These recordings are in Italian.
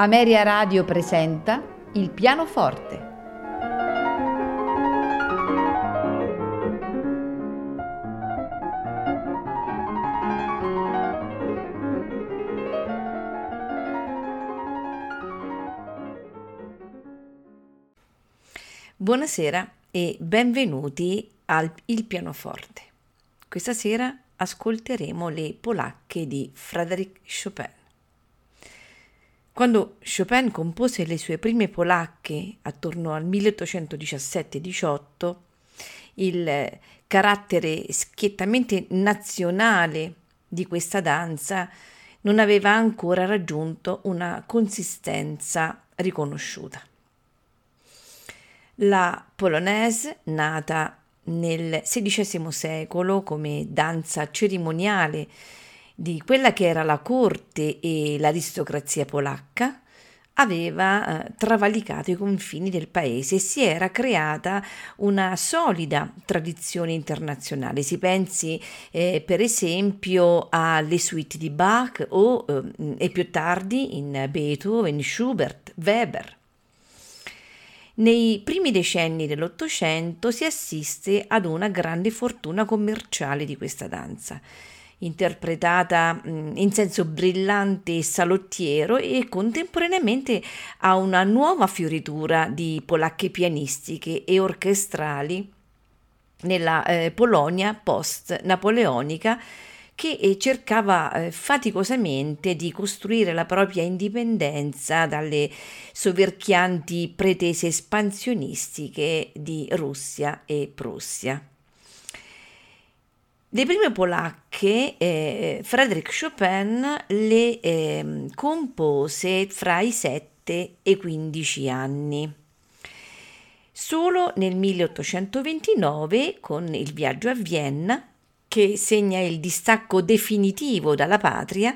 Ameria Radio presenta Il pianoforte. Buonasera e benvenuti al Il pianoforte. Questa sera ascolteremo le polacche di Frédéric Chopin. Quando Chopin compose le sue prime polacche attorno al 1817-18, il carattere schiettamente nazionale di questa danza non aveva ancora raggiunto una consistenza riconosciuta. La polonaise, nata nel XVI secolo come danza cerimoniale di quella che era la corte e l'aristocrazia polacca, aveva eh, travalicato i confini del paese e si era creata una solida tradizione internazionale. Si pensi eh, per esempio alle suite di Bach o eh, e più tardi in Beethoven, Schubert, Weber. Nei primi decenni dell'Ottocento si assiste ad una grande fortuna commerciale di questa danza interpretata in senso brillante e salottiero e contemporaneamente a una nuova fioritura di polacche pianistiche e orchestrali nella eh, Polonia post-napoleonica che eh, cercava eh, faticosamente di costruire la propria indipendenza dalle soverchianti pretese espansionistiche di Russia e Prussia. Le prime polacche eh, Frédéric Chopin le eh, compose fra i 7 e i 15 anni. Solo nel 1829, con il viaggio a Vienna, che segna il distacco definitivo dalla patria,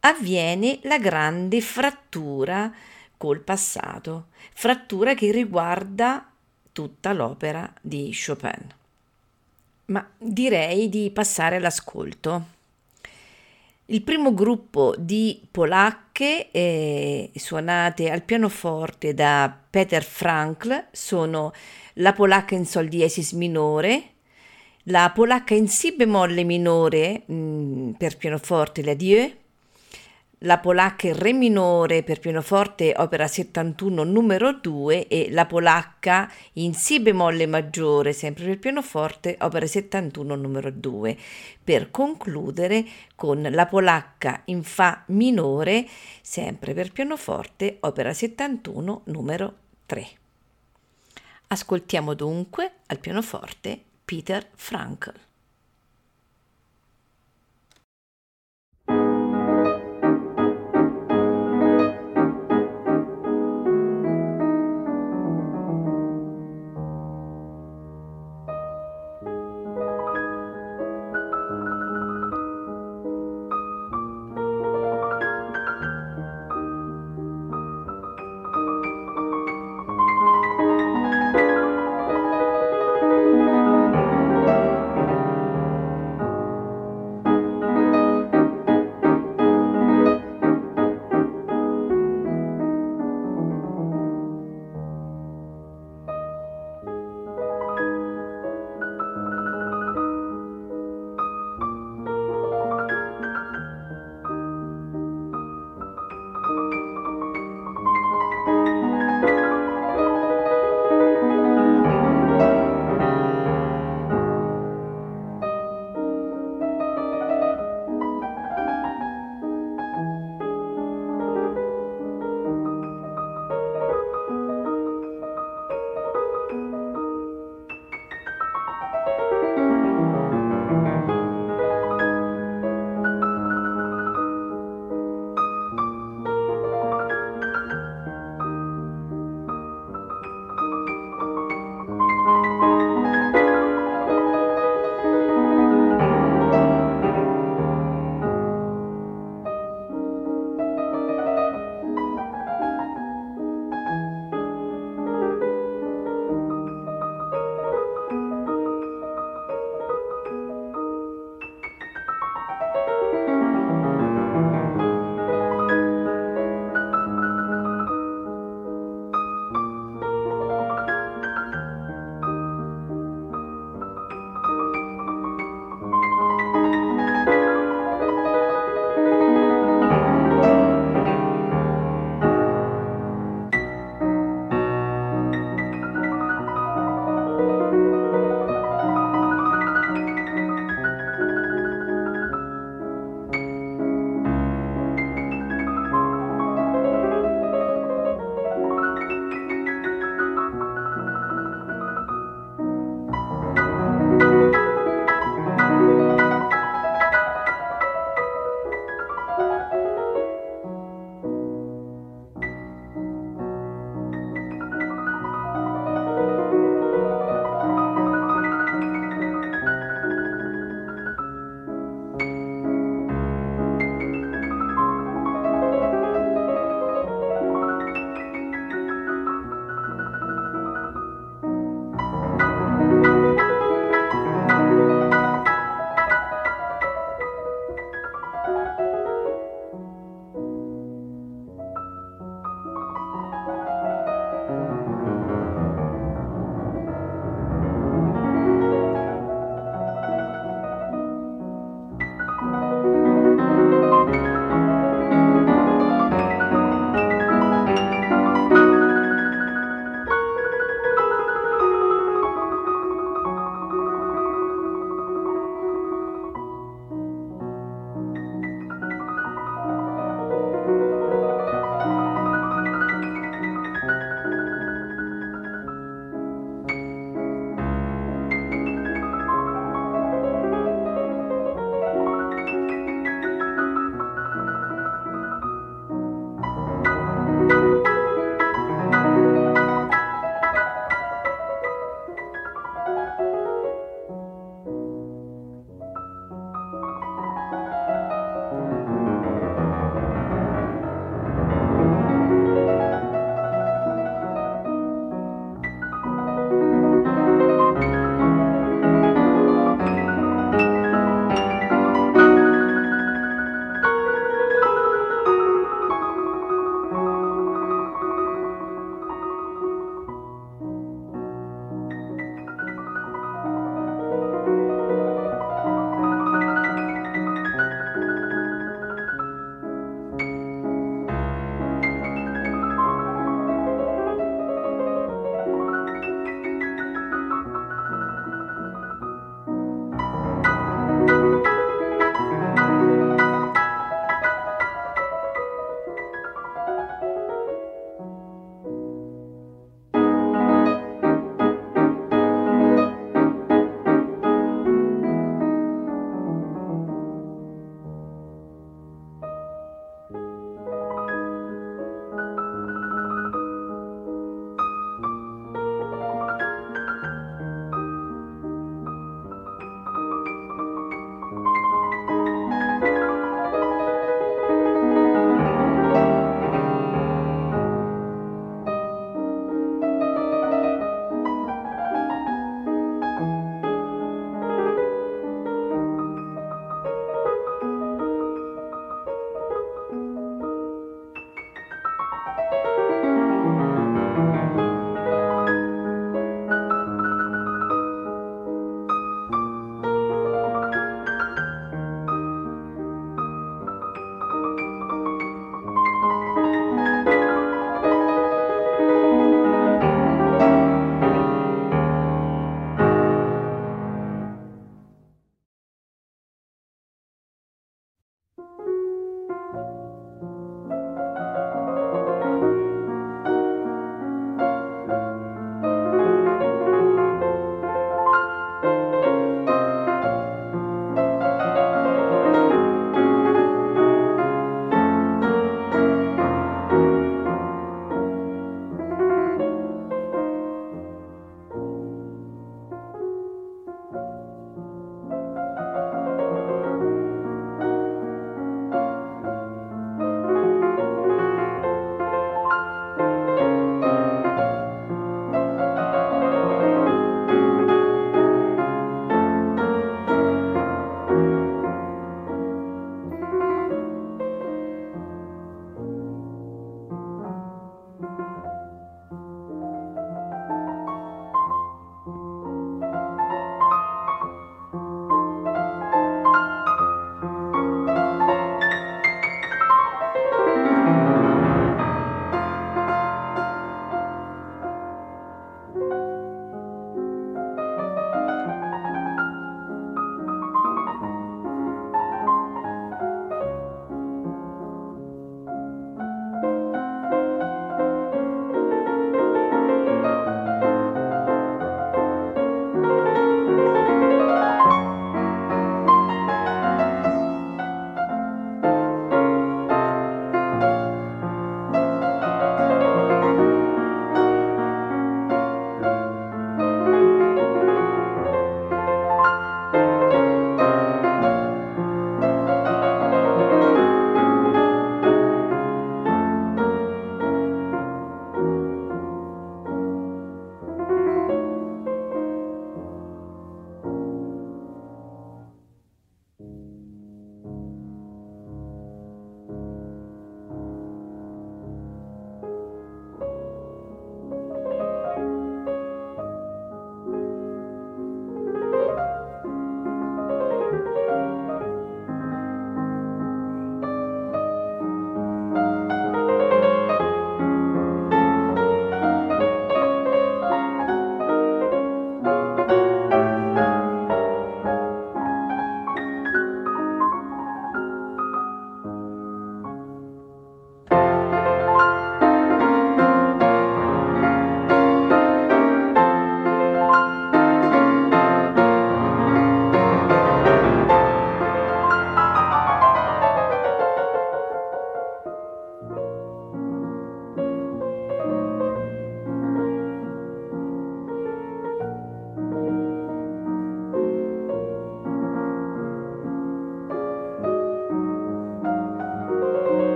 avviene la grande frattura col passato, frattura che riguarda tutta l'opera di Chopin. Ma direi di passare all'ascolto. Il primo gruppo di polacche eh, suonate al pianoforte da Peter Frankl sono la polacca in sol diesis minore, la polacca in si bemolle minore mh, mm, per pianoforte la Dieu, la polacca in re minore per pianoforte opera 71 numero 2 e la polacca in si bemolle maggiore sempre per pianoforte opera 71 numero 2 per concludere con la polacca in fa minore sempre per pianoforte opera 71 numero 3 ascoltiamo dunque al pianoforte Peter Frankl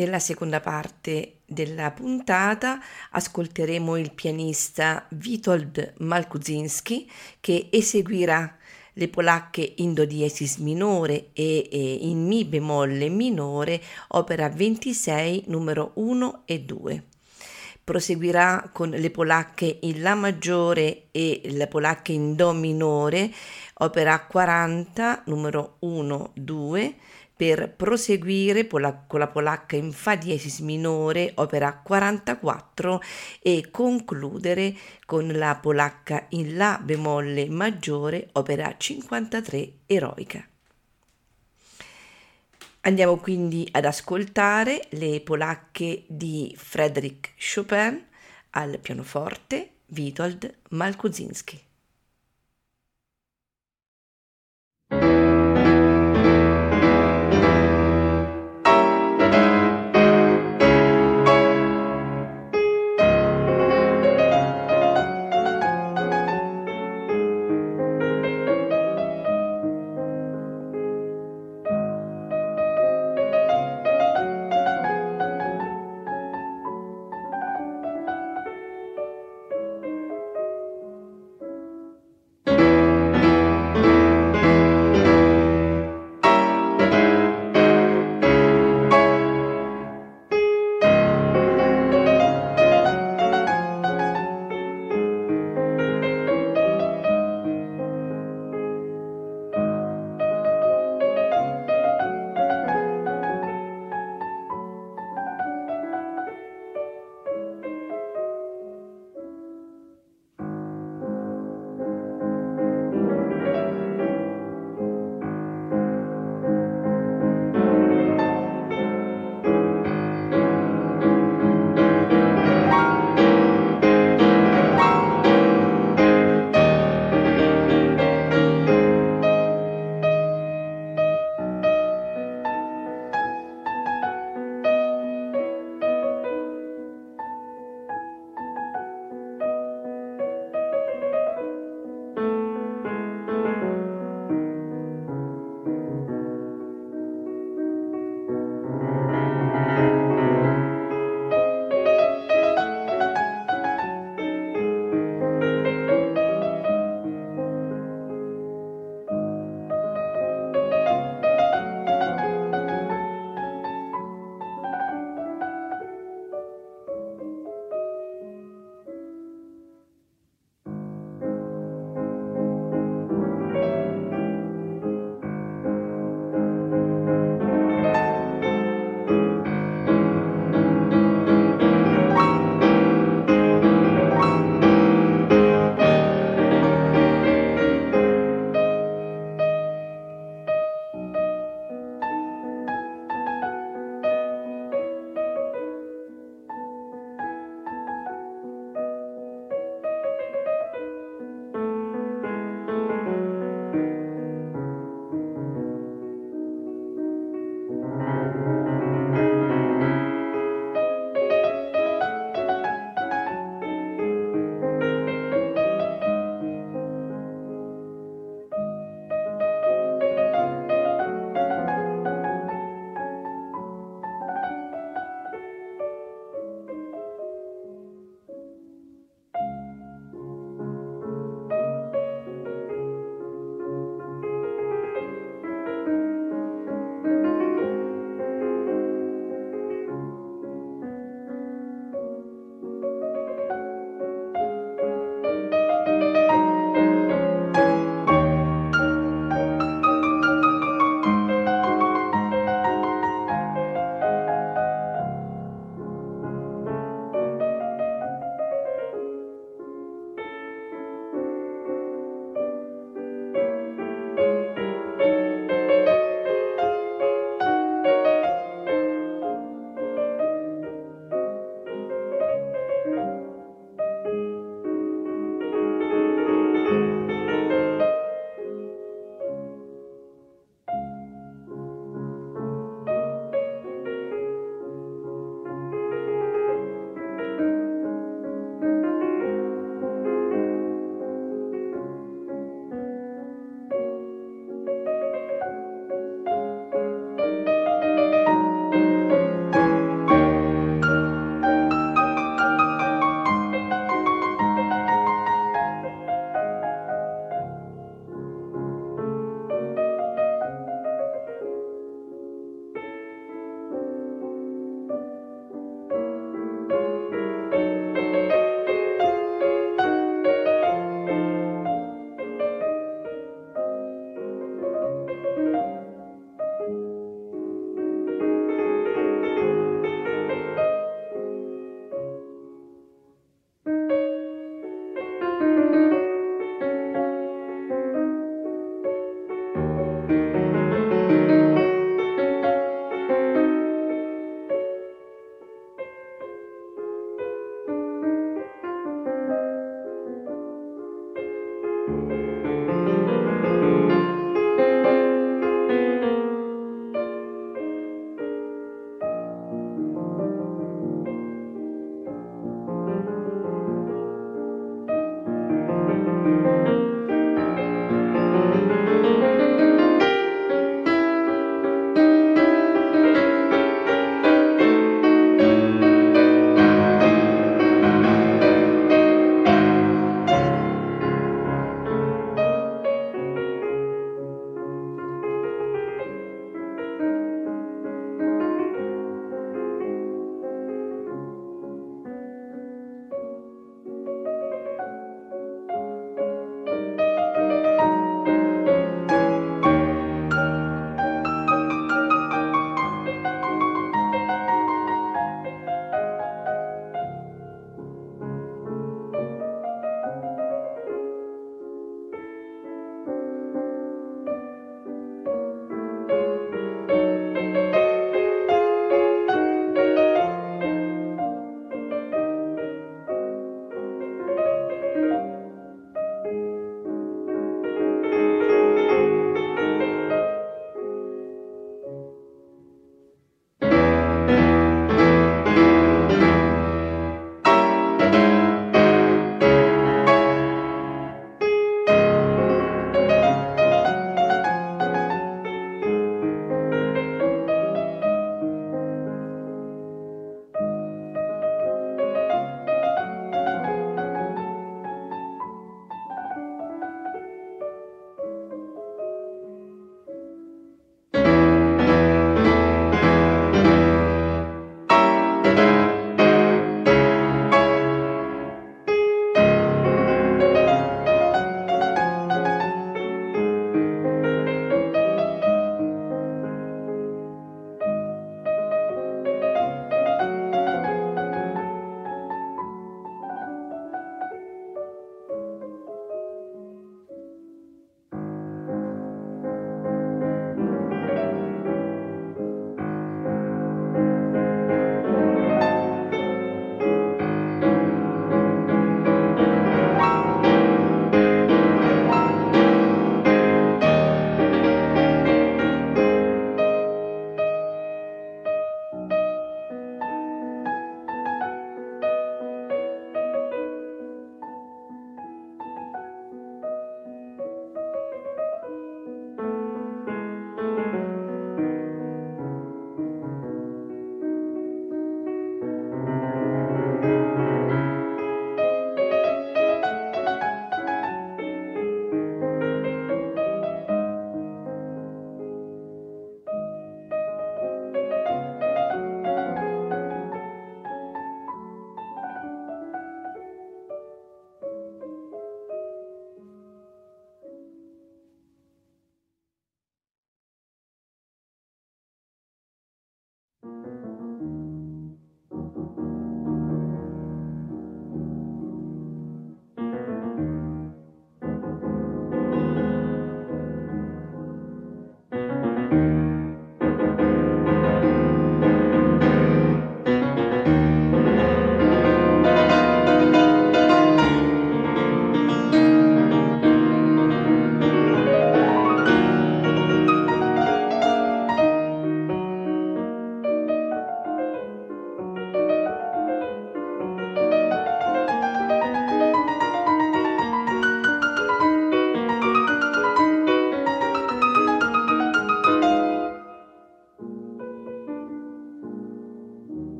Nella seconda parte della puntata ascolteremo il pianista Witold Malkuzinski che eseguirà le polacche in do diesis minore e, e in mi bemolle minore, opera 26 numero 1 e 2 proseguirà con le polacche in La maggiore e le polacche in Do minore, opera 40, numero 1, 2, per proseguire con la polacca in Fa diesis minore, opera 44, e concludere con la polacca in La bemolle maggiore, opera 53, eroica. Andiamo quindi ad ascoltare le polacche di Frédéric Chopin al pianoforte Witold Malkuzinski.